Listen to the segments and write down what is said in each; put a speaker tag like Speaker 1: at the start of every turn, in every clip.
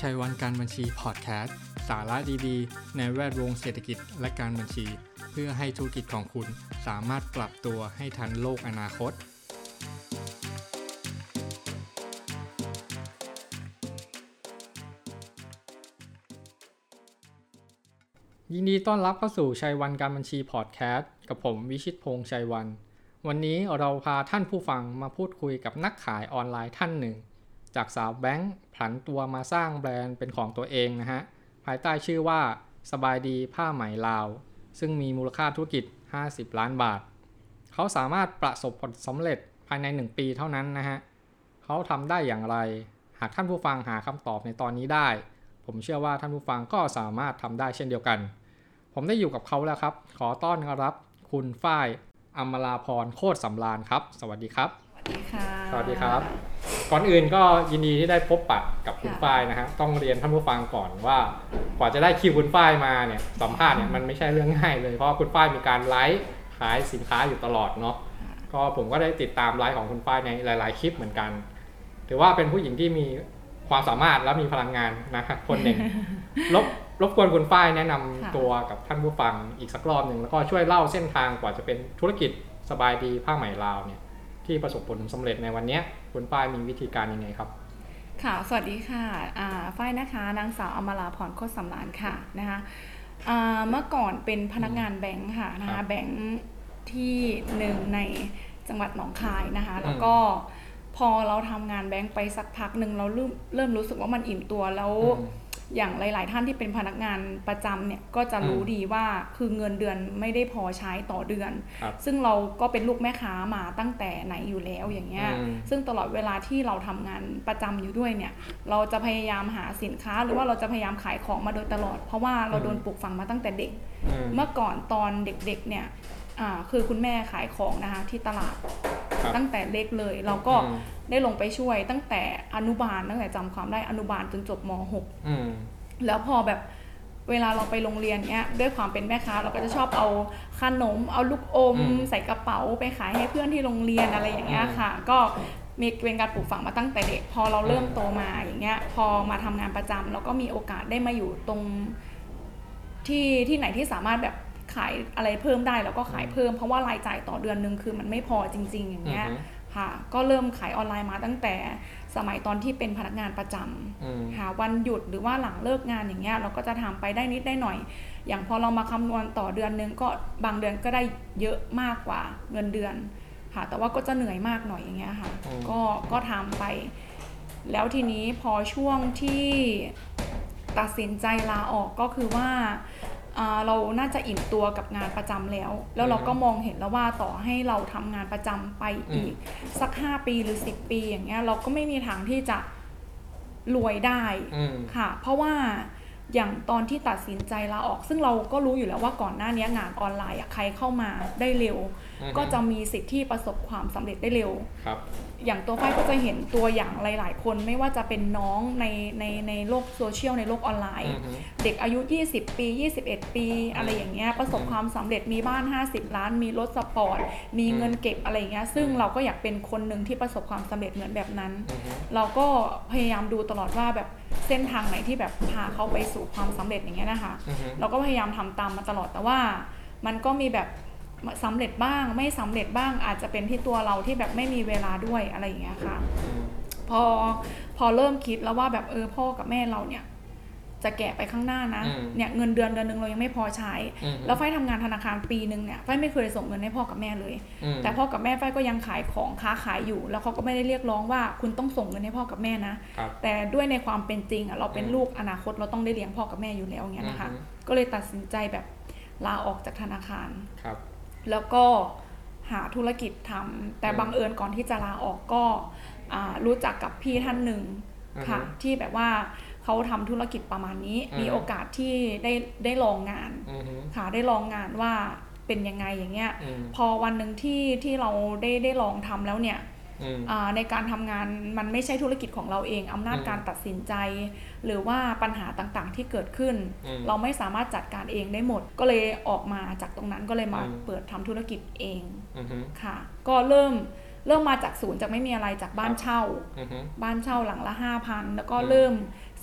Speaker 1: ชัยวันการบัญชีพอดแคสต์สาระดีๆ ในแวดวงเศรษฐกิจและการบัญชี เพื่อให้ธุรกิจของคุณสามารถปรับตัวให้ทันโลกอนาคต ยินดีต้อนรับเข้าสู่ชัยวันการบัญชีพอดแคสต์กับผมวิชิตพงษ์ชัยวัน วันนี้เราพาท่านผู้ฟังมาพูดคุยกับนักขายออนไลน์ท่านหนึ่ง จากสาวแบงค์ผันตัวมาสร้างแบรนด์เป็นของตัวเองนะฮะ ภายใต้ชื่อว่าสบายดีผ้าไหมลาว ซึ่งมีมูลค่าธุรกิจ 50 ล้านบาท เขาสามารถประสบผลสำเร็จภายใน 1 ปีเท่านั้นนะฮะ เขาทำได้อย่างไร หากท่านผู้ฟังหาคำตอบในตอนนี้ได้ ผมเชื่อว่าท่านผู้ฟังก็สามารถทำได้เช่นเดียวกัน ผมได้อยู่กับเขาแล้วครับ ขอต้อนรับคุณฝ้ายอมราพรโคตรสำราญครับ สวัสดีครับ
Speaker 2: สวัสดีค่ะ
Speaker 1: สวัสดีครับ ก่อนอื่นก็ยินดีที่ได้พบปะกับคุณ
Speaker 2: ค่ะ
Speaker 1: ฝ้ายนะฮะต้องเรียนท่านผู้ฟังก่อนว่ากว่าจะได้คิวคุณฝ้ายมาเนี่ยสัมภาษณ์เนี่ยมันไม่ใช่เรื่องง่ายเลยเพราะว่าคุณฝ้ายมีการไลฟ์ขายสินค้าอยู่ตลอดเนาะก็ผมก็ได้ติดตามไลฟ์ของคุณฝ้ายในหลาย ๆ คลิปเหมือนกัน ถือว่าเป็นผู้หญิงที่มีความสามารถและมีพลังงานนะครับคนหนึ่งรบ รบกวนคุณฝ้ายแนะนำ
Speaker 2: ค่ะ
Speaker 1: ตัวกับท่านผู้ฟังอีกสักรอบหนึ่งแล้วก็ช่วยเล่าเส้นทางกว่าจะเป็นธุรกิจสบายดีผ้าไหมลาวเนี่ยที่ประสบผลสำเร็จในวันเนี้ยคุณฝ้ายมีวิธีการยังไงครับ
Speaker 2: ค่ะ สวัสดีค่ะอ่าฝ้ายนะคะ นางสาวอมราพรโคตรสำรานค่ะนะคะอ่าเมื่อก่อนเป็นพนักงานแบงค์ค่ะนะ
Speaker 1: ครั
Speaker 2: คะ
Speaker 1: บ
Speaker 2: แบงค์ที่หนึ่งในจังหวัดหนองคายนะคะ
Speaker 1: อืม
Speaker 2: แล้วก็พอเราทำงานแบงค์ไปสักพักหนึ่งเราเริ่มเริ่มรู้สึกว่ามันอิ่มตัวแล้ว
Speaker 1: อืม
Speaker 2: อย่างหลาย ๆ ท่านที่เป็นพนักงานประจำเนี่ยก็จะรู้
Speaker 1: อืม
Speaker 2: ดีว่าคือเงินเดือนไม่ได้พอใช้ต่อเดือน
Speaker 1: ครับ
Speaker 2: ซึ่งเราก็เป็นลูกแม่ค้ามาตั้งแต่ไหนอยู่แล้วอย่างเงี้ย
Speaker 1: อืม
Speaker 2: ซึ่งตลอดเวลาที่เราทำงานประจำอยู่ด้วยเนี่ยเราจะพยายามหาสินค้า หรือว่าเราจะพยายามขายของมาโดยตลอด เพราะว่าเรา
Speaker 1: อืม
Speaker 2: โดนปลูกฝังมาตั้งแต่เด็ก
Speaker 1: อืม
Speaker 2: เมื่อก่อนตอนเด็กๆเนี่ยอ่าคือคุณแม่ขายของนะคะที่ตลาด
Speaker 1: ครับ
Speaker 2: ตั้งแต่เล็กเลย เราก็
Speaker 1: อืม
Speaker 2: ได้ลงไปช่วยตั้งแต่อนุบาลตั้งแต่จำความได้อนุบาลจนจบม .6
Speaker 1: อืม
Speaker 2: แล้วพอแบบเวลาเราไปโรงเรียนเนี้ยด้วยความเป็นแม่ค้าเราก็จะชอบเอาขนม เอาลูกอม
Speaker 1: อืม
Speaker 2: ใส่กระเป๋าไปขายให้เพื่อนที่โรงเรียนอะไรอย่างเงี้ยค่ะ ก็มีเป็นการปลูกฝังมาตั้งแต่เด็กพอเราเริ่ม
Speaker 1: อืม
Speaker 2: โตมาอย่างเงี้ย พอมาทำงานประจำเราก็มีโอกาสได้มาอยู่ตรงที่ที่ไหนที่สามารถแบบ ขายอะไรเพิ่มได้แล้วก็ขายเพิ่มเพราะว่ารายจ่ายต่อเดือนนึงคือมันไม่พอจริง ๆ อย่างเงี้ย
Speaker 1: อือฮึ
Speaker 2: ค่ะก็เริ่มขายออนไลน์มาตั้งแต่สมัยตอนที่เป็นพนักงานประจำ
Speaker 1: อืม
Speaker 2: หาวันหยุดหรือว่าหลังเลิกงานอย่างเงี้ยเราก็จะทำไปได้นิดได้หน่อย อย่างพอเรามาคำนวณต่อเดือนนึงก็บางเดือนก็ได้เยอะมากกว่าเงินเดือนค่ะ แต่ว่าก็จะเหนื่อยมากหน่อยอย่างเงี้ยค่ะ
Speaker 1: อืม
Speaker 2: ก็ก็ทำไป แล้วทีนี้พอช่วงที่ตัดสินใจลาออกก็คือว่าอ่า เราน่าจะอิ่มตัวกับงานประจำแล้ว แล้วเราก็มองเห็นแล้วว่าต่อให้เราทำงานประจำไปอีก สัก 5 ปีหรือ 10 ปีอย่างเงี้ยเราก็ไม่มีทางที่จะรวยได้
Speaker 1: อืม
Speaker 2: ค่ะ เพราะว่าอย่างตอนที่ตัดสินใจลาออก ซึ่งเราก็รู้อยู่แล้วว่าก่อนหน้านี้งานออนไลน์อะใครเข้ามาได้เร็ว
Speaker 1: อือฮึ
Speaker 2: ก็จะมีสิทธิ์ที่ประสบความสำเร็จได้เร็ว
Speaker 1: ครับ
Speaker 2: อย่างตัวฝ้ายก็จะเห็นตัวอย่างหลาย ๆ คนไม่ว่าจะเป็นน้องในในในโลกโซเชียลในโลกออนไลน์
Speaker 1: อือฮึ
Speaker 2: เด็กอายุ 20 ปี 21 ปี อะไรอย่างเงี้ยประสบความสำเร็จมีบ้าน 50 ล้าน มีรถสปอร์ต มีเงินเก็บอะไรอย่างเงี้ยซึ่งเราก็อยากเป็นคนหนึ่งที่ประสบความสำเร็จเหมือนแบบนั้น
Speaker 1: อือฮึ
Speaker 2: เราก็พยายามดูตลอดว่าแบบเส้นทางไหนที่แบบพาเขาไปสู่ความสำเร็จอย่างเงี้ยนะคะ
Speaker 1: อือฮึ
Speaker 2: เราก็พยายามทำตามมาตลอดแต่ว่ามันก็มีแบบ สำเร็จบ้าง ไม่สำเร็จบ้างอาจจะเป็นที่ตัวเราที่แบบไม่มีเวลาด้วยอะไรอย่างเงี้ยค่ะ
Speaker 1: อืม
Speaker 2: พอพอเริ่มคิดแล้วว่าแบบเออพ่อกับแม่เราเนี่ย จะแก่ไปข้างหน้านะ
Speaker 1: อืม
Speaker 2: เนี่ยเงินเดือนเดือนหนึงเรายังไม่พอใช้
Speaker 1: อืม
Speaker 2: แล้วไฟทำงานธนาคารปีหนึ่งเนี่ยไฟไม่เคยส่งเงินให้พ่อกับแม่เลย
Speaker 1: อืม
Speaker 2: แต่พ่อกับแม่ไฟก็ยังขายของค้าขายอยู่ แล้วเขาก็ไม่ได้เรียกร้องว่าคุณต้องส่งเงินให้พ่อกับแม่นะ
Speaker 1: ครับ
Speaker 2: แต่ด้วยในความเป็นจริงอะเราเป็น
Speaker 1: อืม
Speaker 2: ลูกอนาคตเราต้องได้เลี้ยงพ่อกับแม่อยู่แล้วอย่างเงี้ยนะคะ
Speaker 1: อือฮึ
Speaker 2: ก็เลยตัดสินใจแบบลาออกจากธนาคาร
Speaker 1: ครับ
Speaker 2: แล้วก็หาธุรกิจทำแต่
Speaker 1: อืม
Speaker 2: บังเอิญก่อนที่จะลาออกก็อ่ารู้จักกับพี่ท่านหนึ่ง
Speaker 1: อือฮึ
Speaker 2: ค่ะที่แบบว่าเขาทำธุรกิจประมาณนี้
Speaker 1: อืม
Speaker 2: มีโอกาสที่ได้ได้ลองงาน
Speaker 1: อือฮึ
Speaker 2: ค่ะได้ลองงานว่าเป็นยังไงอย่างเงี้ย
Speaker 1: อืม
Speaker 2: พอวันหนึ่งที่ที่เราได้ได้ลองทำแล้วเนี่ย
Speaker 1: อืม
Speaker 2: อ่าในการทำงานมันไม่ใช่ธุรกิจของเราเองอำนาจ
Speaker 1: อืม
Speaker 2: การตัดสินใจ หรือว่าปัญหาต่างๆที่เกิดขึ้น
Speaker 1: อืม
Speaker 2: เราไม่สามารถจัดการเองได้หมด ก็เลยออกมาจากตรงนั้นก็เลยมา
Speaker 1: อืม
Speaker 2: เปิดทำธุรกิจเอง
Speaker 1: อือฮึ
Speaker 2: ค่ะ ก็เริ่มเริ่มมาจากศูนย์จากไม่มีอะไรจากบ้านเช่า
Speaker 1: อือฮึ
Speaker 2: บ้านเช่าหลังละห้าพันแล้วก็
Speaker 1: อืม
Speaker 2: เริ่ม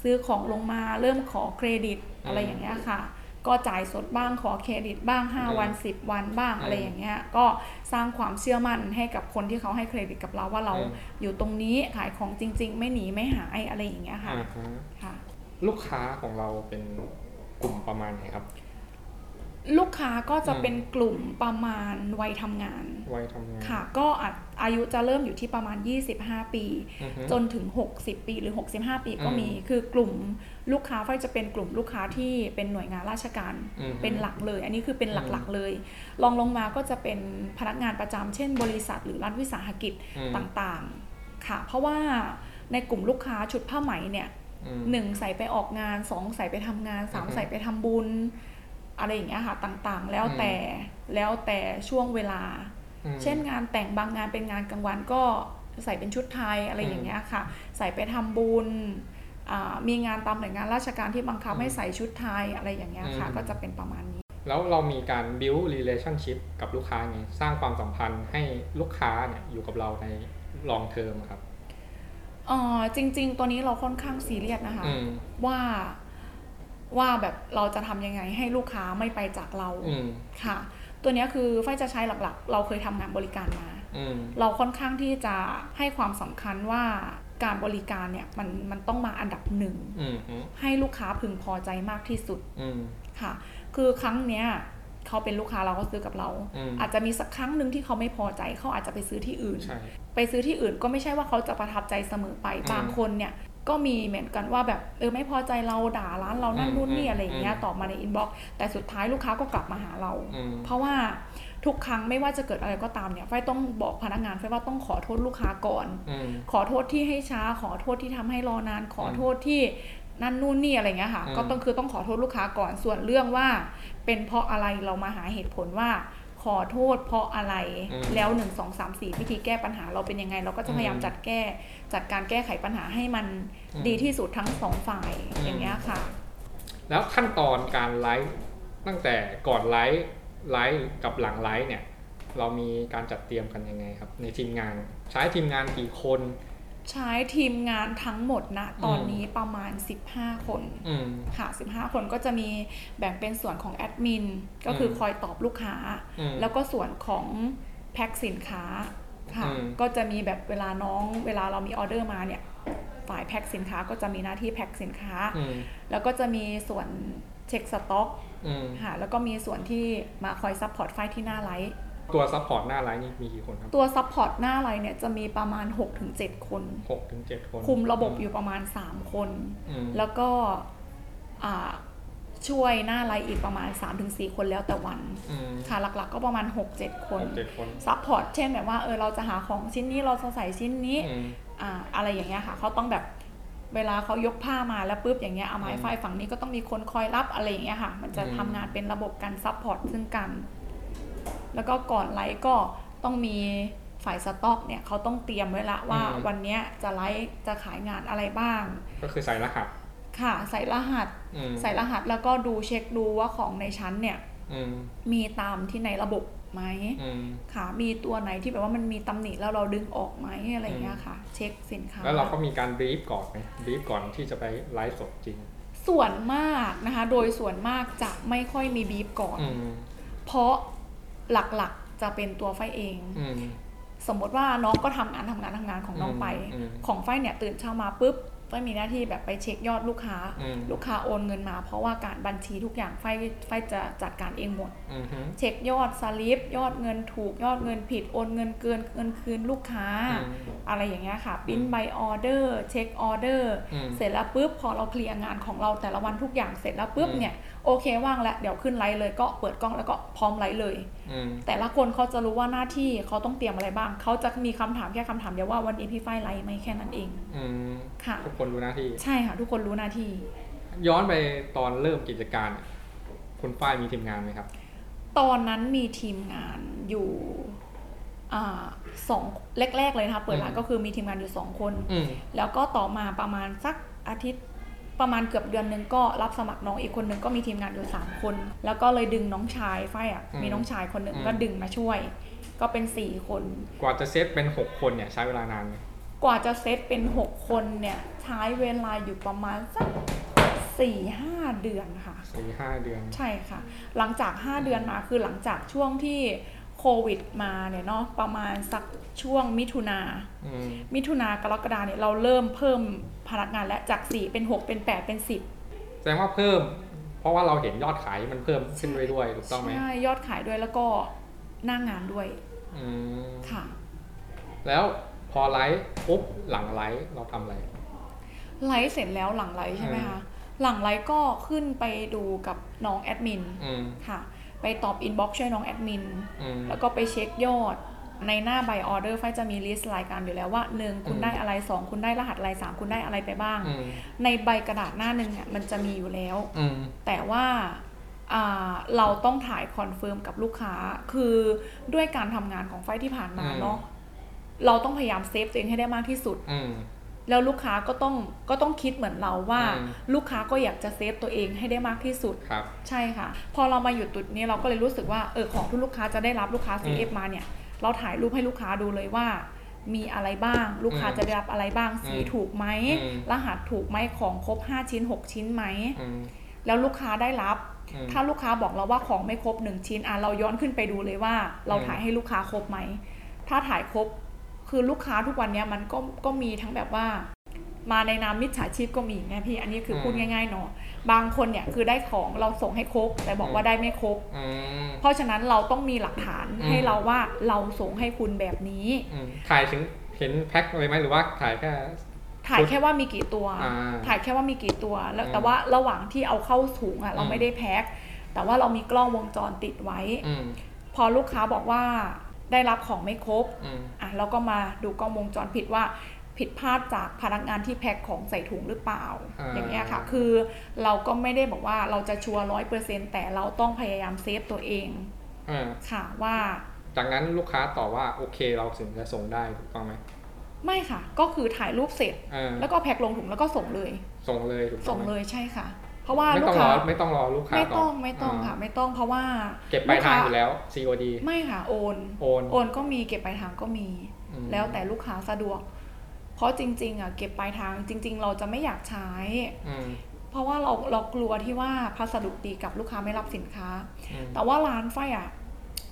Speaker 2: ซื้อของลงมาเริ่มขอเครดิต
Speaker 1: อืม
Speaker 2: อะไรอย่างเงี้ยค่ะ ก็จ่ายสดบ้างขอเครดิตบ้าง
Speaker 1: อืม
Speaker 2: 5วัน 10 วันบ้าง
Speaker 1: อืม
Speaker 2: อะไรอย่างเงี้ยก็สร้างความเชื่อมั่นให้กับคนที่เขาให้เครดิตกับเราว่าเรา
Speaker 1: อืม
Speaker 2: อยู่ตรงนี้ขายของจริง ๆ ไม่หนีไม่หายอะไรอย่างเงี้ยค่ะ
Speaker 1: อ่าฮะ
Speaker 2: ค่ะ
Speaker 1: ลูกค้าของเราเป็นกลุ่มประมาณไหนครับ
Speaker 2: ลูกค้าก็จะ
Speaker 1: อืม
Speaker 2: เป็นกลุ่มประมาณวัยทำงาน
Speaker 1: วัยทำงาน
Speaker 2: ค่ะ ก็อาจอายุจะเริ่มอยู่ที่ประมาณ 25 ปี
Speaker 1: อือฮึ
Speaker 2: จนถึง 60 ปีหรือ 65 ปีก็
Speaker 1: อืม
Speaker 2: มี คือกลุ่ม ลูกค้าไฟจะเป็นกลุ่มลูกค้าที่เป็นหน่วยงานราชการ
Speaker 1: อือฮึ
Speaker 2: เป็นหลักเลย อันนี้คือเป็น
Speaker 1: อืม
Speaker 2: หลักๆเลย ลองลงมาก็จะเป็นพนักงานประจำเช่น บริษัทหรือรัฐวิสาหกิจ
Speaker 1: อืม
Speaker 2: ต่างๆค่ะ เพราะว่าในกลุ่มลูกค้าชุดผ้าไหมเนี่ย
Speaker 1: อืม
Speaker 2: หนึ่งใส่ไปออกงานสองใส่ไปทำงานสาม
Speaker 1: อือฮึ
Speaker 2: ใส่ไปทำบุญ อะไรอย่างเงี้ยค่ะต่างๆ แล้ว
Speaker 1: อืม
Speaker 2: แต่แล้วแต่ช่วงเวลา
Speaker 1: อืม
Speaker 2: เช่นงานแต่งบางงานเป็นงานกลางวันก็ใส่เป็นชุดไทยอะไร
Speaker 1: อืม
Speaker 2: อย่างเงี้ยค่ะ ใส่ไปทำบุญอ่า มีงานตามหน่วยงานราชการที่บังคับ
Speaker 1: อืม
Speaker 2: ให้ใส่ชุดไทยอะไรอย่างเงี้ยค่ะ
Speaker 1: อืม
Speaker 2: ก็จะเป็นประมาณนี้
Speaker 1: แล้วเรามีการ build relationship กับลูกค้าไงสร้างความสัมพันธ์ให้ลูกค้าเนี่ยอยู่กับเราใน long term อะครับ
Speaker 2: เอ่อจริง ๆ ตัวนี้เราค่อนข้างซีเรียสนะคะ
Speaker 1: อืม
Speaker 2: ว่าว่าแบบเราจะทำยังไงให้ลูกค้าไม่ไปจากเรา
Speaker 1: อืม
Speaker 2: ค่ะ ตัวเนี้ยคือไฟจะใช้หลักๆ เราเคยทำงานบริการมา
Speaker 1: อืม
Speaker 2: เราค่อนข้างที่จะให้ความสำคัญว่า การบริการเนี่ยมันมันต้องมาอันดับหนึ่ง
Speaker 1: อืมอืม
Speaker 2: ให้ลูกค้าพึงพอใจมากที่สุด
Speaker 1: อืม
Speaker 2: ค่ะ คือครั้งเนี้ยเขาเป็นลูกค้าเราก็ซื้อกับเรา
Speaker 1: อืม
Speaker 2: อาจจะมีสักครั้งหนึ่งที่เขาไม่พอใจเขาอาจจะไปซื้อที่อื่น
Speaker 1: ใช่
Speaker 2: ไปซื้อที่อื่นก็ไม่ใช่ว่าเขาจะประทับใจเสมอไป
Speaker 1: อืม
Speaker 2: บางคนเนี่ยก็มีเหมือนกันว่าแบบเออไม่พอใจเราด่าร้านเรานั่น
Speaker 1: อืม
Speaker 2: นู่นนี่
Speaker 1: อืม
Speaker 2: อะไรอย่างเงี้ย
Speaker 1: อืม
Speaker 2: ตอบมาในอินบ็อกซ์แต่สุดท้ายลูกค้าก็กลับมาหาเรา
Speaker 1: อืม
Speaker 2: เพราะว่า ทุกครั้งไม่ว่าจะเกิดอะไรก็ตามเนี่ยไฟต้องบอกพนักงานไฟว่าต้องขอโทษลูกค้าก่อน
Speaker 1: อืม
Speaker 2: ขอโทษที่ให้ช้า ขอโทษที่ทำให้รอนาน ขอโทษที่นั่นนู่นนี่อะไรเงี้ยค่ะ
Speaker 1: อืม
Speaker 2: ก็ต้องคือต้องขอโทษลูกค้าก่อนส่วนเรื่องว่า เป็นเพราะอะไรเรามาหาเหตุผลว่าขอโทษเพราะอะไร
Speaker 1: อืม
Speaker 2: แล้วหนึ่งสองสามสี่วิธีแก้ปัญหาเราเป็นยังไง เราก็จะพยายาม
Speaker 1: อืม
Speaker 2: จัดแก้จัดการแก้ไขปัญหาให้มัน
Speaker 1: อืม
Speaker 2: ดีที่สุดทั้งสองฝ่าย
Speaker 1: อืม
Speaker 2: อย่างเงี้ยค่ะ
Speaker 1: แล้วขั้นตอนการไลฟ์ตั้งแต่ก่อนไลฟ์ ไลฟ์กับหลังไลฟ์เนี่ย เรามีการจัดเตรียมกันยังไงครับ ในทีมงานใช้ทีมงานกี่คน
Speaker 2: ใช้ทีมงานทั้งหมดนะตอนนี้ประมาณ 15 คน
Speaker 1: อืม
Speaker 2: ค่ะ 15 คนก็จะมีแบ่งเป็นส่วนของแอดมินก็คืออ
Speaker 1: ม
Speaker 2: คอยตอบลูกค้า
Speaker 1: อืม
Speaker 2: แล้วก็ส่วนของแพ็คสินค้าค่ะ
Speaker 1: อืม
Speaker 2: ก็จะมีแบบเวลาน้องเวลาเรามีออเดอร์มาเนี่ยฝ่ายแพ็คสินค้าก็จะมีหน้าที่แพ็คสินค้า
Speaker 1: อืม
Speaker 2: แล้วก็จะมีส่วนเช็คสต็อก
Speaker 1: อืม
Speaker 2: ค่ะแล้วก็มีส่วนที่มาคอย support ไฟที่หน้าไลฟ์
Speaker 1: ตัว support หน้าไลฟ์นี่มีกี่คนครับ
Speaker 2: ตัวซ support หน้าไลฟ์เนี่ยจะมีประมาณ 6-7 คน
Speaker 1: หกถึงเจ็ดคน
Speaker 2: คุมระบบอยู่ประมาณ 3 คน
Speaker 1: อืม
Speaker 2: แล้วก็อ่าช่วยหน้าไลฟ์อีกประมาณ 3-4 คนแล้วแต่วัน
Speaker 1: อืม
Speaker 2: ค่ะหลักๆก็ประมาณ 6-7 คน
Speaker 1: หกเจ็ดคน
Speaker 2: support เช่นแบบว่าเออเราจะหาของชิ้นนี้เราจะใส่ชิ้นนี้
Speaker 1: อืม
Speaker 2: อ่าอะไรอย่างเงี้ยค่ะเขาต้องแบบ เวลาเขายกผ้ามาแล้วปุ๊บอย่างเงี้ยเอาไม้
Speaker 1: อืม
Speaker 2: ไฟฝั่งนี้ก็ต้องมีคนคอยรับอะไรอย่างเงี้ยค่ะ มันจะ
Speaker 1: อืม
Speaker 2: ทำงานเป็นระบบการ support ซึ่งกัน แล้วก็ก่อนไลฟ์ก็ต้องมีฝ่ายสต็อกเนี่ยเขาต้องเตรียมไว้ละว่าวันเนี้ยจะไลฟ์จะขายงานอะไรบ้าง
Speaker 1: ก็คือใส่รหัส
Speaker 2: ค่ะ ใส่รหัส
Speaker 1: อืม
Speaker 2: ใส่รหัสแล้วก็ดูเช็คดูว่าของในชั้นเนี่ย
Speaker 1: อืม
Speaker 2: มีตามที่ในระบบ ไหม
Speaker 1: อืม
Speaker 2: ค่ะมีตัวไหนที่แบบว่ามันมีตำหนิแล้วเราดึงออกไหมอะไรอย่างเงี้ยค่ะ เช็คสินค้า
Speaker 1: แล้วเราก็มีการบรีฟก่อนไหมบรีฟก่อนที่จะไปไลฟ์สดจริง
Speaker 2: ส่วนมากนะคะ โดยส่วนมากจะไม่ค่อยมีบีบก่อน
Speaker 1: อืม
Speaker 2: เพราะหลักๆจะเป็นตัวไฟเอง
Speaker 1: อืม
Speaker 2: สมมติว่าน้องก็ทำงานทำงานทำงานของน้องไป
Speaker 1: อืม
Speaker 2: ของไฟเนี่ยตื่นเช้ามาปุ๊บ ไฟมีหน้าที่แบบไปเช็คยอดลูกค้า
Speaker 1: อืม
Speaker 2: ลูกค้าโอนเงินมา เพราะว่าการบัญชีทุกอย่างไฟไฟจะจัดการเองหมด
Speaker 1: อืมฮึ
Speaker 2: เช็คยอดสลิปยอดเงินถูกยอดเงินผิดโอนเงินเกินเงินคืนลูกค้า
Speaker 1: อืม
Speaker 2: อะไรอย่างเงี้ยค่ะปิ้นใบออเดอร์เช็คออเดอร์
Speaker 1: อืม
Speaker 2: เสร็จแล้วปุ๊บพอเราเคลียร์งานของเราแต่ละวันทุกอย่างเสร็จแล้วปุ๊บ
Speaker 1: อืม
Speaker 2: เนี่ยโอเคว่างแล้วเดี๋ยวขึ้นไลฟ์เลยก็เปิดกล้องแล้วก็พร้อมไลฟ์เลย
Speaker 1: อืม
Speaker 2: แต่ละคนเขาจะรู้ว่าหน้าที่เขาต้องเตรียมอะไรบ้าง เขาจะมีคำถามแค่คำถามเดียวว่าวันนี้พี่ฝ้ายไลฟ์ไหมแค่นั้นเอง
Speaker 1: อืม
Speaker 2: ค่ะ
Speaker 1: ทุกคนรู้หน้าที่
Speaker 2: ใช่ค่ะ ทุกคนรู้หน้าที่
Speaker 1: ย้อนไปตอนเริ่มกิจการ คุณฝ้ายมีทีมงานไหมครับ
Speaker 2: ตอนนั้นมีทีมงานอยู่อ่าสองแรก ๆ เลยนะคะเปิดร้าน
Speaker 1: อืม
Speaker 2: ก็คือมีทีมงานอยู่สองคน
Speaker 1: อืม
Speaker 2: แล้วก็ต่อมาประมาณสักอาทิตย์ประมาณเกือบเดือนหนึ่งก็รับสมัครน้องอีกคนหนึ่งก็มีทีมงานอยู่สามคน แล้วก็เลยดึงน้องชายไฟอะ
Speaker 1: อืม
Speaker 2: มีน้องชายคนหนึ่ง
Speaker 1: อืม
Speaker 2: ก็ดึงมาช่วย ก็เป็นสี่คน
Speaker 1: กว่าจะเซตเป็นหกคนเนี่ยใช้เวลานานไหม
Speaker 2: กว่าจะเซตเป็นหกคนเนี่ยใช้เวลาอยู่ประมาณสักสี่ห้าเดือนค่ะ
Speaker 1: สี่ห้าเดือน
Speaker 2: ใช่ค่ะ หลังจาก 5 เดือนมาคือหลังจากช่วงที่โควิดมาเนี่ยเนาะประมาณสักช่วงมิถุนา
Speaker 1: อืม
Speaker 2: มิถุนากรกฎาเนี่ยเราเริ่มเพิ่มพนักงานแล้วจาก 4 เป็น 6 เป็น 8 เป็น 10
Speaker 1: แสดงว่าเพิ่ม เพราะว่าเราเห็นยอดขายมันเพิ่มขึ้นเรื่อยๆถูกต้องไหม
Speaker 2: ใช่ยอดขายด้วยแล้วก็หน้างานด้วย
Speaker 1: อืม
Speaker 2: ค่ะ
Speaker 1: แล้วพ อไลฟ์ปุ๊บหลังไลฟ์เราทำอะไร
Speaker 2: ไลฟ์เสร็จแล้วหลังไลฟ์ใช่ไหม
Speaker 1: อืม
Speaker 2: คะหลังไลฟ์ก็ขึ้นไปดูกับน้องแอดมิน
Speaker 1: อืม
Speaker 2: ค่ะ ไปตอบ inbox ช่วยน้องแอดมิน
Speaker 1: อืม
Speaker 2: แล้วก็ไปเช็คยอดในหน้าใบออเดอร์ไฟจะมี list รายการอยู่แล้วว่า1คุณ
Speaker 1: อืม
Speaker 2: ได้อะไร2คุณได้รหัสอะไร3คุณได้อะไรไปบ้าง
Speaker 1: อืม
Speaker 2: ในใบกระดาษหน้าหนึ่งเนี่ยมันจะมีอยู่แล้ว
Speaker 1: อืม
Speaker 2: แต่ว่าอ่าเราต้องถ่าย confirm กับลูกค้า คือด้วยการทำงานของไฟที่ผ่านมา
Speaker 1: อืม
Speaker 2: เนาะ เราต้องพยายาม save ตัวเองให้ได้มากที่สุด
Speaker 1: อืม
Speaker 2: แล้วลูกค้าก็ต้องก็ต้องคิดเหมือนเราว่า
Speaker 1: อืม
Speaker 2: ลูกค้าก็อยากจะ save ตัวเองให้ได้มากที่สุด
Speaker 1: ครับ
Speaker 2: ใช่ค่ะ พอเรามาอยู่จุดนี้เราก็เลยรู้สึกว่าเออของที่ลูกค้าจะได้รับลูกค้า CF มาเนี่ย เราถ่ายรูปให้ลูกค้าดูเลยว่า มีอะไรบ้าง ลูกค้า
Speaker 1: อืม
Speaker 2: จะได้รับอะไรบ้างสี
Speaker 1: อืม
Speaker 2: ถูกไหม
Speaker 1: อืม
Speaker 2: รหัสถูกไหมของครบ 5 ชิ้น 6 ชิ้นไหม
Speaker 1: อืม
Speaker 2: แล้วลูกค้าได้รับ
Speaker 1: อืม
Speaker 2: ถ้าลูกค้าบอกเราว่าของไม่ครบ 1 ชิ้นอะเราย้อนขึ้นไปดูเลยว่า เรา
Speaker 1: อืม
Speaker 2: ถ่ายให้ลูกค้าครบไหมถ้าถ่ายครบ คือลูกค้าทุกวันเนี้ยมันก็ก็มีทั้งแบบว่า มาในนามมิจฉาชีพก็มีไงพี่ อันนี้คือพูดง่ายๆเนาะบางคนเนี่ยคือได้ของเราส่งให้ครบแต่บอกว่าได้ไม่ครบ
Speaker 1: อืม
Speaker 2: เพราะฉะนั้นเราต้องมีหลักฐาน
Speaker 1: อืม
Speaker 2: ให้เราว่าเราส่งให้คุณแบบนี้
Speaker 1: อืมถ่ายถึงเห็นแพ็คเลยไหมหรือว่าถ่ายแค่
Speaker 2: ถ่ายแค่ว่ามีกี่ตัว
Speaker 1: อ่า
Speaker 2: ถ่ายแค่ว่ามีกี่ตัว แล้ว
Speaker 1: อืม
Speaker 2: แต่ว่าระหว่างที่เอาเข้าถุงอะเรา
Speaker 1: อืม
Speaker 2: ไม่ได้แพ็คแต่ว่าเรามีกล้องวงจรติดไว้
Speaker 1: อืม
Speaker 2: พอลูกค้าบอกว่า ได้รับของไม่ครบ
Speaker 1: อืม
Speaker 2: อะเราก็มาดูกล้องวงจรปิดว่าผิดพลาดจากพนักงานที่แพ็คของใส่ถุงหรือเปล่า
Speaker 1: อ่า
Speaker 2: อย่างเงี้ยค่ะ คือเราก็ไม่ได้บอกว่าเราจะชัวร์ร้อยเปอร์เซ็นแต่เราต้องพยายามเซฟตัวเอง
Speaker 1: อ่า
Speaker 2: ค่ะว่า
Speaker 1: จากนั้นลูกค้าตอบว่าโอเคเราถึงจะส่งได้ถูกต้องไหม
Speaker 2: ไม่ค่ะ ก็คือถ่ายรูปเสร็จ
Speaker 1: อ่า
Speaker 2: แล้วก็แพ็คลงถุงแล้วก็ส่งเลย
Speaker 1: ส่งเลยถูกต้
Speaker 2: ส่
Speaker 1: อง
Speaker 2: ง
Speaker 1: ไหม
Speaker 2: เลยใช่ค่ะ เพราะว่า
Speaker 1: ไม่
Speaker 2: ลู
Speaker 1: ต้
Speaker 2: ก
Speaker 1: องร
Speaker 2: ค้า
Speaker 1: อไม่ต้องรอลูกค้า
Speaker 2: ไม่
Speaker 1: ต
Speaker 2: ต้
Speaker 1: อ
Speaker 2: อบงไม่ต้องค่ะ ไม่ต้องเพราะว่า
Speaker 1: เก็บปลายทาง
Speaker 2: ลูกค้
Speaker 1: อยู่แล้ว COD
Speaker 2: ไม่ค่ะโอน
Speaker 1: โอน
Speaker 2: โอนก็มีเก็บปลายทางก็มี
Speaker 1: อืม
Speaker 2: แล้วแต่ลูกค้าสะดวก เพราะจริง ๆอะเก็บปลายทางจริง ๆ เราจะไม่อยากใช้
Speaker 1: อืม
Speaker 2: เพราะว่าเราเรากลัวที่ว่าพัสดุตีกลับลูกค้าไม่รับสินค้า
Speaker 1: อืม
Speaker 2: แต่ว่าร้านไฟอะ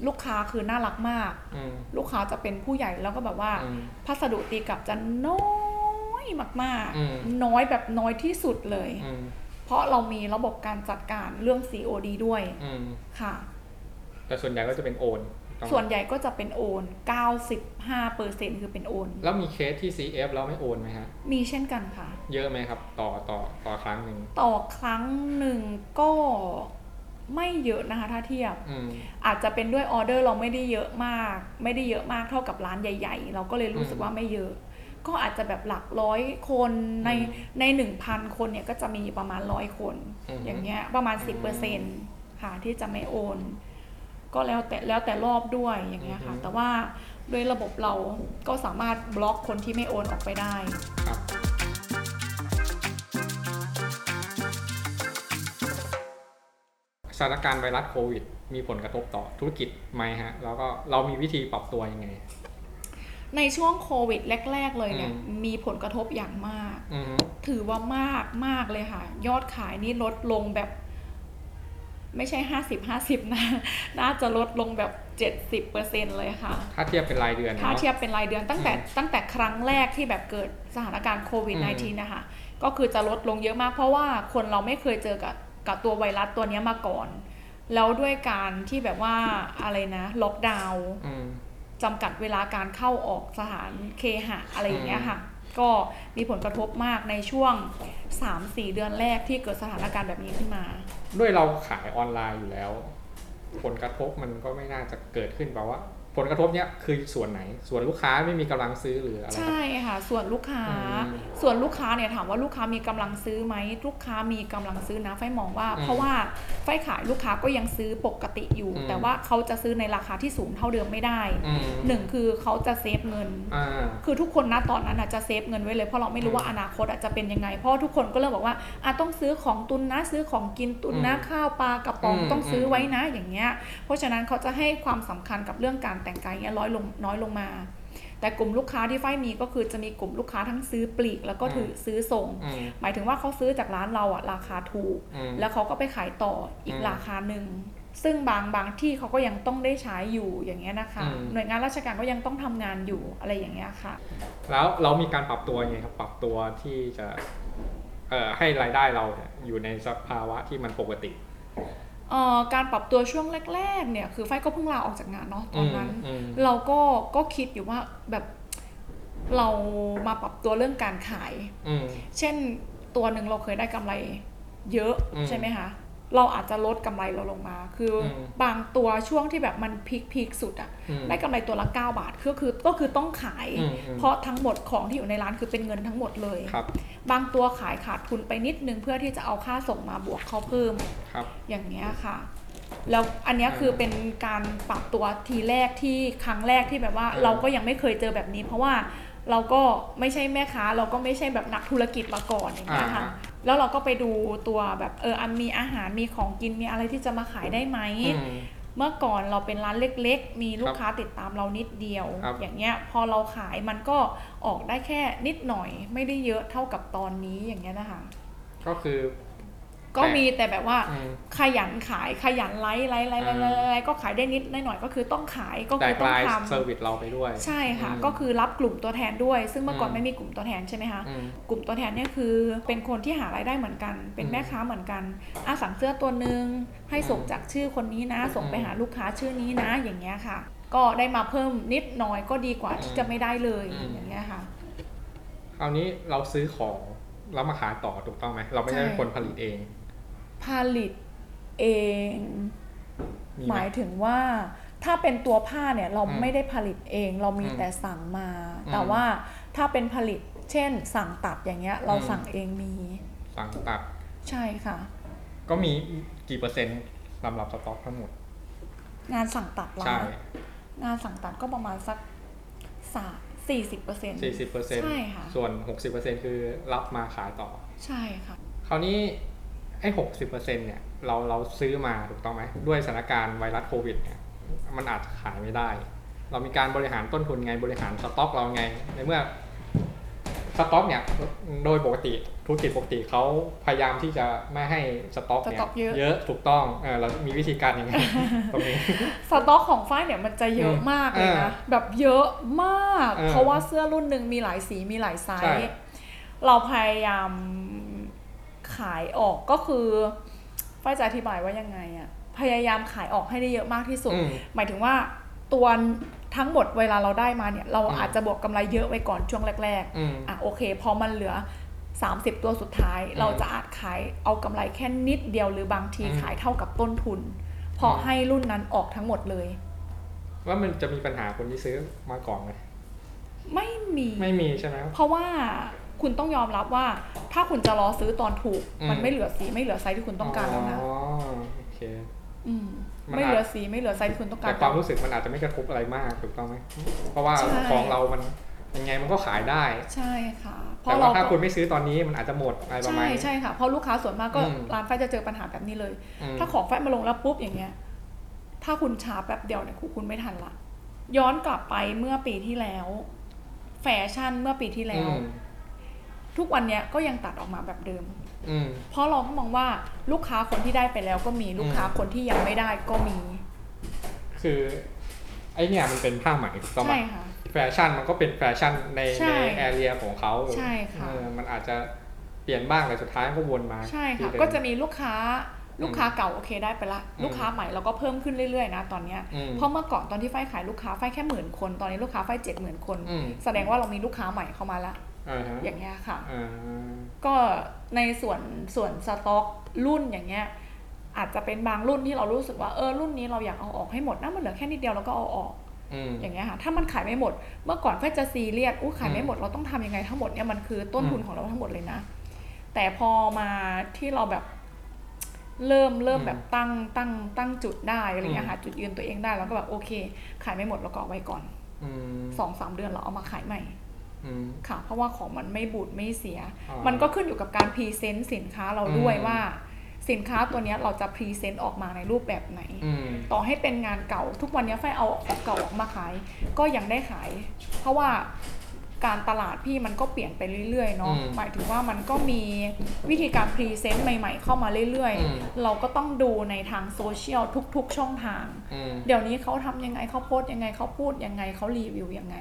Speaker 2: ลูกค้าคือน่ารักมาก
Speaker 1: อืม
Speaker 2: ลูกค้าจะเป็นผู้ใหญ่แล้วก็แบบว่า
Speaker 1: อืม
Speaker 2: พัสดุตีกลับจะน้อยมาก
Speaker 1: อืม
Speaker 2: ๆน้อยแบบน้อยที่สุดเลย
Speaker 1: อืม
Speaker 2: เพราะเรามีระบบการจัดการเรื่อง COD ด้วย
Speaker 1: อืม
Speaker 2: ค่ะ
Speaker 1: แต่ส่วนใหญ่ก็จะเป็นโอนถูกต้องไหม
Speaker 2: ส่วนใหญ่ก็จะเป็นโอน 95%คือเป็นโอน
Speaker 1: แล้วมีเคสที่ CF แล้วไม่โอนไหมฮะ
Speaker 2: มีเช่นกันค่ะ
Speaker 1: เยอะไหมครับ ต่อต่อต่อครั้งหนึ่ง
Speaker 2: ต่อครั้งหนึ่งก็ไม่เยอะนะคะ ถ้าเทียบ
Speaker 1: อืม
Speaker 2: อาจจะเป็นด้วยออเดอร์เราไม่ได้เยอะมาก ไม่ได้เยอะมากเท่ากับร้านใหญ่ ๆ เราก็เลยรู้สึก
Speaker 1: อืม
Speaker 2: ว่าไม่เยอะ ก็อาจจะแบบหลักร้อยคนใน
Speaker 1: อืม
Speaker 2: ในหนึ่งพันคนเนี่ยก็จะมีประมาณร้อยคน
Speaker 1: อืม
Speaker 2: อย่างเงี้ยประมาณ
Speaker 1: อื
Speaker 2: สิบเปอร์เซ็น
Speaker 1: ม
Speaker 2: ค่ะที่จะไม่โอน ก็แล้วแต่แล้วแต่รอบด้วยอย่างเงี้ยค่ะ
Speaker 1: อือฮึ
Speaker 2: แต่ว่าด้วยระบบเราก็สามารถบล็อกคนที่ไม่โอนออกไปได้
Speaker 1: ครับสถานการณ์ไวรัสโควิด มีผลกระทบต่อธุรกิจไหมฮะ แล้วก็เรามีวิธีปรับตัวยังไง
Speaker 2: ในช่วงโควิดแรก ๆ เลยเนี่ย
Speaker 1: อืม
Speaker 2: มีผลกระทบอย่างมาก
Speaker 1: อืม
Speaker 2: ถือว่ามากมากเลยค่ะ ยอดขายนี่ลดลงแบบ ไม่ใช่ห้าสิบห้าสิบนะ น่าจะลดลงแบบเจ็ดสิบเปอร์เซ็นเลยค่ะ
Speaker 1: ถ้าเทียบเป็นรายเดือน
Speaker 2: ถ้า
Speaker 1: เนาะ
Speaker 2: เทียบเป็นรายเดือนตั้งแต่
Speaker 1: อืม
Speaker 2: ตั้งแต่ครั้งแรกที่แบบเกิดสถานการณ์โควิด
Speaker 1: อืม
Speaker 2: -19 นะคะ ก็คือจะลดลงเยอะมาก เพราะว่าคนเราไม่เคยเจอกับกับตัวไวรัสตัวเนี้ยมาก่อน แล้วด้วยการที่แบบว่าอะไรนะ ล็อกดาวน์
Speaker 1: อืม
Speaker 2: จำกัดเวลาการเข้าออกสถานเคหะอะไรอย่างเงี้ยค่ะ ก็มีผลกระทบมากในช่วง 3-4 เดือนแรกที่เกิดสถานการณ์แบบนี้ขึ้นมา
Speaker 1: ด้วยเราขายออนไลน์อยู่แล้ว ผลกระทบมันก็ไม่น่าจะเกิดขึ้นแปลว่า ผลกระทบเนี้ยคือส่วนไหน ส่วนลูกค้าไม่มีกำลังซื้อหรืออะไรครับ
Speaker 2: ใช่ค่ะ ส่วนลูกค้า
Speaker 1: อืม
Speaker 2: ส่วนลูกค้าเนี่ยถามว่าลูกค้ามีกำลังซื้อไหมลูกค้ามีกำลังซื้อนะไฟมองว่า
Speaker 1: อืม
Speaker 2: เพราะว่าไฟขายลูกค้าก็ยังซื้อปกติอยู่
Speaker 1: อืม
Speaker 2: แต่ว่าเขาจะซื้อในราคาที่สูงเท่าเดิมไม่ได้
Speaker 1: อืม
Speaker 2: หนึ่งคือเขาจะเซฟเงิน
Speaker 1: อ่า
Speaker 2: คือทุกคนนะตอนนั้นอาจจะเซฟเงินไว้เลยเพราะเราไม่รู้ว่าอนาคตอาจจะเป็นยังไง เพราะทุกคนก็เริ่มบอกว่าอะต้องซื้อของตุนนะซื้อของกินตุนนะ
Speaker 1: อืม
Speaker 2: ข้าวปลากระป๋อง
Speaker 1: อืม
Speaker 2: ต้องซื้อไว้นะอย่างเงี้ยเพราะฉะนั้นเขาจะให้ความสำคัญกับเรื่องการแต่งกายเงี้ยน้อยลงน้อยลงมา แต่กลุ่มลูกค้าที่ไฟมีก็คือจะมีกลุ่มลูกค้าทั้งซื้อปลีก แล้วก็ถือซื้อส่ง
Speaker 1: อืม
Speaker 2: หมายถึงว่าเขาซื้อจากร้านเราอะราคาถูก
Speaker 1: อืม
Speaker 2: แล้วเขาก็ไปขายต่ออีก
Speaker 1: อืม
Speaker 2: ราคาหนึ่งซึ่งบางบางที่เขาก็ยังต้องได้ใช้อยู่อย่างเงี้ยนะคะ
Speaker 1: อืม
Speaker 2: หน่วยงานราชการก็ยังต้องทำงานอยู่อะไรอย่างเงี้ยค่ะ
Speaker 1: แล้วเรามีการปรับตัวยังไงครับปรับตัวที่จะเอ่อให้รายได้เราเนี่ยอยู่ในสภาวะที่มันปกติ
Speaker 2: เอ่อ การปรับตัวช่วงแรก ๆ เนี่ย คือไฟก็เพิ่งลาออกจากงานเนาะตอนนั้น
Speaker 1: อืม
Speaker 2: เราก็ก็คิดอยู่ว่าแบบเรามาปรับตัวเรื่องการขาย
Speaker 1: อืม
Speaker 2: เช่นตัวหนึ่งเราเคยได้กำไรเยอะ
Speaker 1: อืม
Speaker 2: ใช่ไหมคะ เราอาจจะลดกำไรเราลงมา คืออ
Speaker 1: ม
Speaker 2: บางตัวช่วงที่แบบมันพีคพีคสุดอะ
Speaker 1: อืม
Speaker 2: ได้กำไรตัวละ 9 บาทก็คือก็คือต้องขาย
Speaker 1: อืมอืม
Speaker 2: เพราะทั้งหมดของที่อยู่ในร้านคือเป็นเงินทั้งหมดเลย
Speaker 1: ครับ
Speaker 2: บางตัวขายขาดทุนไปนิดนึงเพื่อที่จะเอาค่าส่งมาบวกเข้าเพิ่ม
Speaker 1: ครับ
Speaker 2: อย่างเนี้ยค่ะ แล้วอันเนี้ย
Speaker 1: อ่า
Speaker 2: คือเป็นการปรับตัวทีแรกที่ครั้งแรกที่แบบว่า
Speaker 1: อ่า
Speaker 2: เราก็ยังไม่เคยเจอแบบนี้ เพราะว่าเราก็ไม่ใช่แม่ค้า เราก็ไม่ใช่แบบนักธุรกิจมาก่อนอย่างเงี้ยค่ะ แล้วเราก็ไปดูตัวแบบเอออันมีอาหารมีของกินมีอะไรที่จะมาขายได้ไหม
Speaker 1: อืม
Speaker 2: เมื่อก่อนเราเป็นร้านเล็ก ๆ มีลู
Speaker 1: ค
Speaker 2: ก
Speaker 1: รับ
Speaker 2: ค้าติดตามเรานิดเดียว
Speaker 1: ครับ
Speaker 2: อย่างเงี้ยพอเราขายมันก็ออกได้แค่นิดหน่อย ไม่ได้เยอะเท่ากับตอนนี้อย่างเงี้ยนะคะ
Speaker 1: ก็คือ
Speaker 2: ก็มีแต่แบบว่า
Speaker 1: อืม
Speaker 2: ขยันขายขยันไลฟ์ไลฟ์ไลฟ์ไลฟ์ไลฟ์ไลฟ์ก็ขายได้นิดได้หน่อยก็คือต้องขายก็
Speaker 1: แต
Speaker 2: คือกต้อง
Speaker 1: ลาย
Speaker 2: ท
Speaker 1: เซอร์วิสเราไปด้วยำ
Speaker 2: ใช่ค่ะ
Speaker 1: อืม
Speaker 2: ก็คือรับกลุ่มตัวแทนด้วย ซึ่งเมื่อก่อน
Speaker 1: อืม
Speaker 2: ไม่มีกลุ่มตัวแทนใช่ไหมคะ
Speaker 1: อืม
Speaker 2: กลุ่มตัวแทนเนี่ยคือเป็นคนที่หารายได้เหมือนกัน เป็น
Speaker 1: อืม
Speaker 2: แม่ค้าเหมือนกันอาสั่งเสื้อตัวหนึ่งให้ส่ง
Speaker 1: อืม
Speaker 2: จากชื่อคนนี้นะ ส่งไป
Speaker 1: อืม
Speaker 2: หาลูกค้าชื่อนี้นะอย่างเงี้ยค่ะ ก็ได้มาเพิ่มนิดหน่อยก็ดีกว่าที่
Speaker 1: อืม
Speaker 2: จะไม่ได้เลย
Speaker 1: อืม
Speaker 2: อย่างเงี้ยค่ะ
Speaker 1: คราวนี้เราซื้อของแล้วมาขายต่อถูกต้องไหมเราไม่ใช่
Speaker 2: ใช่
Speaker 1: คนผลิตเอง
Speaker 2: ผลิตเอง
Speaker 1: มี
Speaker 2: ห
Speaker 1: ไหม
Speaker 2: มายถึงว่าถ้าเป็นตัวผ้าเนี่ยเรา
Speaker 1: อืม
Speaker 2: ไม่ได้ผลิตเอง เรามี
Speaker 1: อืม
Speaker 2: แต่สั่งมา
Speaker 1: อืม
Speaker 2: แต่ว่าถ้าเป็นผลิตเช่น สั่งตัดอย่างเงี้ย เรา
Speaker 1: อืม
Speaker 2: สั่งเองมี
Speaker 1: สั่งตัด
Speaker 2: ใช่ค่ะ
Speaker 1: ก็มีกี่เปอร์เซ็นต์สำหรับสต็อกทั้งหมด
Speaker 2: งานสั่งตัดเรา
Speaker 1: ใช่
Speaker 2: งานสั่งตัดก็ประมาณสักสาสี่สิบเปอร์เซ็นต์
Speaker 1: สี่สิบเปอร์เซ็นต์
Speaker 2: ใช่ค่ะ
Speaker 1: ส่วนหกสิบเปอร์เซ็นต์คือรับมาขายต่อ
Speaker 2: ใช่ค่ะ
Speaker 1: คราวนี้ ไอ้หกสิบเปอร์เซ็นต์เนี่ยเราเราซื้อมาถูกต้องไหมด้วยสถานการณ์ไวรัสโควิดเนี่ยมันอาจจะขายไม่ได้ เรามีการบริหารต้นทุนไงบริหารสต็อกเราไง ในเมื่อสต็อกเนี่ยโดยปกติธุรกิจปกติเขาพยายามที่จะไม่ให้สต็อกเนี่
Speaker 2: สต็อกเยอะ
Speaker 1: เยอะถูกต้องเออเรามีวิธีการยังไงตรงนี้
Speaker 2: สต็อกของฝ้ายเนี่ยมันจะเยอะ
Speaker 1: อืม
Speaker 2: มากเลยนะ
Speaker 1: อ่า
Speaker 2: แบบเยอะมาก
Speaker 1: เออ
Speaker 2: เพราะว่าเสื้อรุ่นหนึ่งมีหลายสีมีหลายไซ
Speaker 1: ใช่
Speaker 2: ส์เราพยายาม ขายออกก็คือฝ้ายจะอธิบายว่ายังไงอะพยายามขายออกให้ได้เยอะมากที่สุด
Speaker 1: อืม
Speaker 2: หมายถึงว่าตัวทั้งหมดเวลาเราได้มาเนี่ย เรา
Speaker 1: อืม
Speaker 2: อาจจะบวกกำไรเยอะไว้ก่อนช่วงแรก
Speaker 1: อืม
Speaker 2: ๆอะโอเค พอมันเหลือ 30 ตัวสุดท้าย
Speaker 1: อืม
Speaker 2: เราจะอาจขายเอากำไรแค่นิดเดียวหรือบางที
Speaker 1: อืม
Speaker 2: ขายเท่ากับต้นทุน เพราะ
Speaker 1: อืม
Speaker 2: ให้รุ่นนั้นออกทั้งหมดเลย
Speaker 1: ว่ามันจะมีปัญหาคนที่ซื้อมาก่อนไหม
Speaker 2: ไม่มี
Speaker 1: ไม่มีใช่ไหม
Speaker 2: เพราะว่าคุณต้องยอมรับว่า ถ้าคุณจะรอซื้อตอนถูก
Speaker 1: อืม
Speaker 2: มันไม่เหลือสีไม่เหลือไซส์ที่คุณต้องการแล้วนะ
Speaker 1: อ๋อโอเค
Speaker 2: อืม
Speaker 1: มัน
Speaker 2: ไม่เหลือสีไม่เหลือไซส์ที่คุณต้องการ
Speaker 1: แต่ความรู้สึกมันอาจจะไม่กระทบอะไรมากถูกต้องไหมเพราะว่า
Speaker 2: ใช่
Speaker 1: ของเรามันยังไงมันก็ขายได้
Speaker 2: ใช่ค่ะเพ
Speaker 1: แต่
Speaker 2: ราะ
Speaker 1: ว่า
Speaker 2: เรา
Speaker 1: ถ้า
Speaker 2: ก็
Speaker 1: คุณไม่ซื้อตอนนี้มันอาจจะหมดอะไรประมา
Speaker 2: ใช่
Speaker 1: ณนี้
Speaker 2: ใช่ค่ะเพราะลูกค้าส่วนมากก็
Speaker 1: อืม
Speaker 2: ร้านไฟจะเจอปัญหาแบบนี้เลย
Speaker 1: อืม
Speaker 2: ถ้าของไฟมาลงแล้วปุ๊บอย่างเงี้ย ถ้าคุณช้าแป๊บเดียวเนี่ยคุณคุณไม่ทันละย้อนกลับไปเมื่อปีที่แล้ว แฟชั่นเมื่อปีที่แล้ว
Speaker 1: อืม
Speaker 2: ทุกวันเนี้ยก็ยังตัดออกมาแบบเดิม
Speaker 1: อืม
Speaker 2: เพราะเราก็มองว่าลูกค้าคนที่ได้ไปแล้วก็มีลูกค้า
Speaker 1: อืม
Speaker 2: คนที่ยังไม่ได้ก็มี
Speaker 1: คือไอเนี่ยมันเป็นผ้าไหมถูกต้องไหม
Speaker 2: ใช่ค่ะ
Speaker 1: แฟชั่นมันก็เป็นแฟชั่นใน
Speaker 2: ใช่
Speaker 1: ใน area ของเขา
Speaker 2: ใช่ค่ะ
Speaker 1: เออมันอาจจะเปลี่ยนบ้างแต่สุดท้ายก็วนมา
Speaker 2: ใช่
Speaker 1: ที่
Speaker 2: ค่ะ
Speaker 1: เดิม
Speaker 2: ก็จะมีลูกค้าลูกค้าเก่าโอเคได้ไปละ
Speaker 1: อืม
Speaker 2: ลูกค้าใหม่เราก็เพิ่มขึ้นเรื่อยๆนะตอนเนี้ย
Speaker 1: อืม
Speaker 2: เพราะเมื่อก่อนตอนที่ไฟขายลูกค้าไฟแค่หมื่นคน ตอนนี้ลูกค้าไฟเจ็ดหมื่นคน
Speaker 1: อืม
Speaker 2: แสดงว่าเรามีลูกค้าใหม่เข้ามาละ
Speaker 1: อ่าฮะ
Speaker 2: อย่างเงี้ยค่ะ
Speaker 1: อ่า
Speaker 2: ก็ในส่วนส่วนสต็อกรุ่นอย่างเงี้ยอาจจะเป็นบางรุ่นที่เรารู้สึกว่าเออรุ่นนี้เราอยากเอาออกให้หมดนะมันเหลือแค่นิดเดียวเราก็เอาออก
Speaker 1: อืม
Speaker 2: อย่างเงี้ยค่ะถ้ามันขายไม่หมด เมื่อก่อนแค่จะซีเรียสอู้ขายไม่หมดเราต้องทำยังไงทั้งหมดเนี่ยมันคือต้นทุน
Speaker 1: อืม
Speaker 2: ของเราทั้งหมดเลยนะ แต่พอมาที่เราแบบเริ่มเริ่ม
Speaker 1: อืม
Speaker 2: แบบตั้งตั้งตั้งจุดได้อะไรเงี้
Speaker 1: อื
Speaker 2: ย
Speaker 1: ม
Speaker 2: ค่ะจุดยืนตัวเองได้เราก็แบบโอเค ขายไม่หมดเราก็เอาไว้ก่อน
Speaker 1: อืม
Speaker 2: สองสามเดือนเราเอามาขายใหม่
Speaker 1: อืม
Speaker 2: ค่ะ เพราะว่าของมันไม่บูดไม่เสีย
Speaker 1: อ่ามัน
Speaker 2: มันก็ขึ้นอยู่กับการ present สินค้าเราด้วย
Speaker 1: อืม
Speaker 2: ว่า สินค้าตัวเนี้ยเราจะ present ออกมาในรูปแบบไหน
Speaker 1: อืม
Speaker 2: ต่อให้เป็นงานเก่าทุกวันนี้ไฟเอาของเก่าออกมาขาย ก็ยังได้ขาย เพราะว่าการตลาดพี่มันก็เปลี่ยนไปเรื่อยๆเนาะ
Speaker 1: อืม
Speaker 2: หมายถึงว่ามันก็มีวิธีการ present ใหม่ๆ เข้ามาเรื่อย
Speaker 1: อืม
Speaker 2: ๆเราก็ต้องดูในทางโซเชียลทุก ๆ ช่องทาง
Speaker 1: อืม
Speaker 2: เดี๋ยวนี้เขาทำยังไงเขาโพสต์ยังไงเขาพูดยังไงเขารีวิวยังไง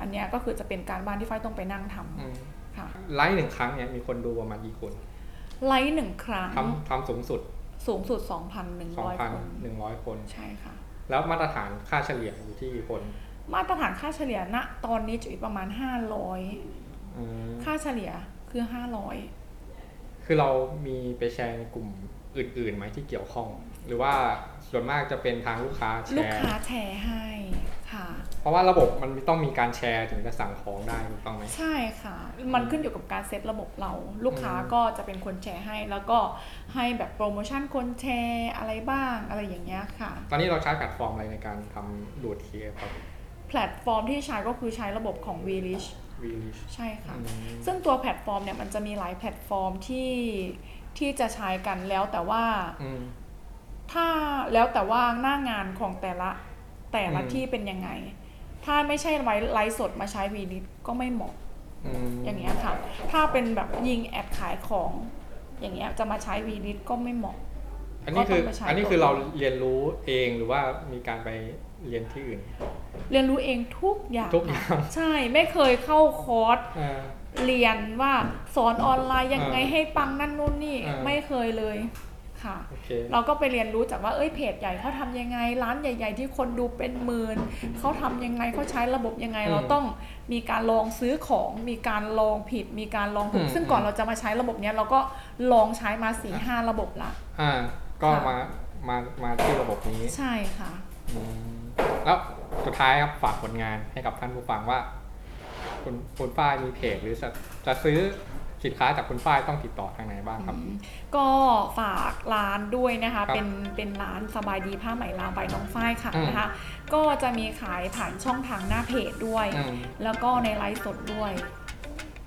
Speaker 1: อืม
Speaker 2: อันเนี้ยก็คือจะเป็นการบ้านที่ไฟต้องไปนั่งท
Speaker 1: อืมำ
Speaker 2: ค่ะ
Speaker 1: ไลฟ์หนึ่งครั้งเนี่ยมีคนดูประมาณกี่คน
Speaker 2: ไลฟ์หนึ่งครั้ง
Speaker 1: ทำทำสูงสุด
Speaker 2: สูงสุด 2,100 คน
Speaker 1: 2,100 คน
Speaker 2: ใช่ค่ะ
Speaker 1: แล้วมาตรฐานค่าเฉลี่ยอยู่ที่กี่คน
Speaker 2: มาตรฐานค่าเฉลี่ยณตอนนี้จะอยู่ประมาณ 500
Speaker 1: อืม
Speaker 2: ค่าเฉลี่ยคือ
Speaker 1: คือเรามีไปแชร์ในกลุ่มอื่นๆไหมที่เกี่ยวข้อง หรือว่าส่วนมากจะเป็นทางลูกค้าแช
Speaker 2: 500ลูก
Speaker 1: ร์
Speaker 2: ค้าแแชร์ให้ค่ะ
Speaker 1: เพราะว่าระบบมันต้องมีการแชร์ถึงจะสั่งของได้ถูกต้องไหม
Speaker 2: ใช่ค่ะ มันขึ้นอยู่กับการเซตระบบเรา ลูกค้า
Speaker 1: อืม
Speaker 2: ก็จะเป็นคนแชร์ให้ แล้วก็ให้แบบโปรโมชั่นคนแชร์อะไรบ้างอะไรอย่างเงี้ยค่ะ
Speaker 1: ตอนนี้เราใช้แพลตฟอร์มอะไรในการทำดูดทีครับ
Speaker 2: แพลตฟอร์มที่ใช้ก็คือใช้ระบบของ v l i s h
Speaker 1: VRich
Speaker 2: ใช่ค่ะ
Speaker 1: อืม
Speaker 2: ซึ่งตัวแพลตฟอร์มเนี่ยมันจะมีหลายแพลตฟอร์มที่ที่จะใช้กันแล้วแต่ว่า
Speaker 1: อืม
Speaker 2: ถ้าแล้วแต่ว่าหน้างานของแต่ละแต่ละ
Speaker 1: อืม
Speaker 2: ที่เป็นยังไง ถ้าไม่ใช่ไว้ไลฟ์สดมาใช้วีลิสก็ไม่เหมาะ
Speaker 1: อืม
Speaker 2: อย่างเงี้ยค่ะ ถ้าเป็นแบบยิงแอดขายของ อย่างเงี้ยจะมาใช้วีลิสก็ไม่เหมาะ
Speaker 1: อันนี้คือ
Speaker 2: ก็ต้องไปใช้
Speaker 1: อันนี้คือเราเรียนรู้เองหรือว่ามีการไปเรียนที่อื่น
Speaker 2: เรียนรู้เองทุกอย่าง
Speaker 1: ทุกอย่าง
Speaker 2: ค่ะใช่ไม่เคยเข้าคอร์ส
Speaker 1: อ่า
Speaker 2: เรียนว่าสอนออนไลน์ยังไง
Speaker 1: อ่า
Speaker 2: ให้ปังนั่นนู่นนี่
Speaker 1: อ่า
Speaker 2: ไม่เคยเลย ค่ะ
Speaker 1: โอเค
Speaker 2: เราก็ไปเรียนรู้จากว่าเอ้ยเพจใหญ่เขาทำยังไง ร้านใหญ่ ๆ ที่คนดูเป็นหมื่นเขาทำยังไงเขาใช้ระบบยังไง
Speaker 1: อืม
Speaker 2: เราต้องมีการลองซื้อของ มีการลองผิด มีการลองถู
Speaker 1: อื
Speaker 2: ก
Speaker 1: ม
Speaker 2: ซึ่งก่อนเราจะมาใช้ระบบเนี้ยเราก็ลองใช้มาสี่ห้าระบบละ
Speaker 1: อ่าก็
Speaker 2: ค่ะ
Speaker 1: มามามาที่ระบบนี้
Speaker 2: ใช่ค่ะ
Speaker 1: อืมแล้วสุดท้ายครับฝากผลงานให้กับท่านผู้ฟังว่า คุณคุณฝ้ายมีเพจหรือจะจะซื้อ สินค้าจากคุณฝ้ายต้องติดต่อทางไหนบ้างครับ
Speaker 2: อืมก็ฝากร้านด้วยนะคะ
Speaker 1: ครับ
Speaker 2: เป็นเป็นร้านสบายดีผ้าไหมลาวใบน้องฝ้ายค่ะ
Speaker 1: อืม
Speaker 2: นะคะ ก็จะมีขายผ่านช่องทางหน้าเพจด้วย
Speaker 1: อืม
Speaker 2: แล้วก็ในไลฟ์สดด้วย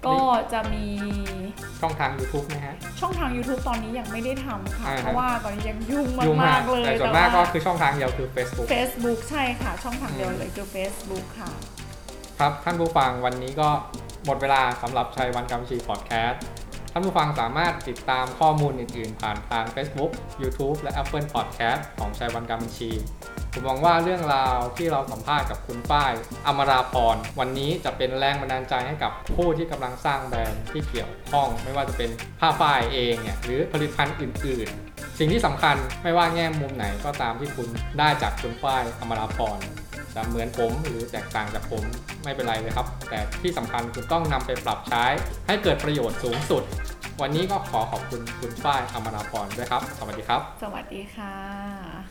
Speaker 2: ก็จะมี
Speaker 1: ช่องทาง YouTube นะฮะ
Speaker 2: ช่องทาง YouTube ตอนนี้ยังไม่ได้ทำค่ะ
Speaker 1: อ่าฮะ
Speaker 2: เพราะว่าตอนนี้ยังยุ่ง
Speaker 1: ยุ่ง
Speaker 2: มากๆเลย
Speaker 1: แต่ส่วนมากก็คือช่องทางเดียวคือ Facebook
Speaker 2: Facebook ใช่ค่ะ ช่องทางเดียว
Speaker 1: อืม
Speaker 2: เลยคือ Facebook ค่ะ
Speaker 1: ครับท่านผู้ฟังวันนี้ก็ หมดเวลาสำหรับชัยวันกำชีพอดแคสต์ท่านผู้ฟังสามารถติดตามข้อมูลอื่น ๆ ผ่านทาง Facebook YouTube และ Apple Podcast ของชัยวันกำบัญชี ผมหวังว่าเรื่องราวที่เราสัมภาษณ์กับคุณฝ้าย อมราพร วันนี้จะเป็นแรงบันดาลใจให้กับผู้ที่กำลังสร้างแบรนด์ที่เกี่ยวข้อง ไม่ว่าจะเป็นผ้าฝ้ายเองเนี่ยหรือผลิตภัณฑ์อื่น ๆ สิ่งที่สำคัญไม่ว่าแง่มุมไหนก็ตามที่คุณได้จากคุณฝ้าย อมราพร จะเหมือนผมหรือแตกต่างจากผมไม่เป็นไรเลยครับ แต่ที่สำคัญคุณต้องนำไปปรับใช้ ให้เกิดประโยชน์สูงสุด วันนี้ก็ขอขอบคุณคุณฝ้ายอมราพรด้วยครับ สวัสดีครับ
Speaker 2: สวัสดีค่ะ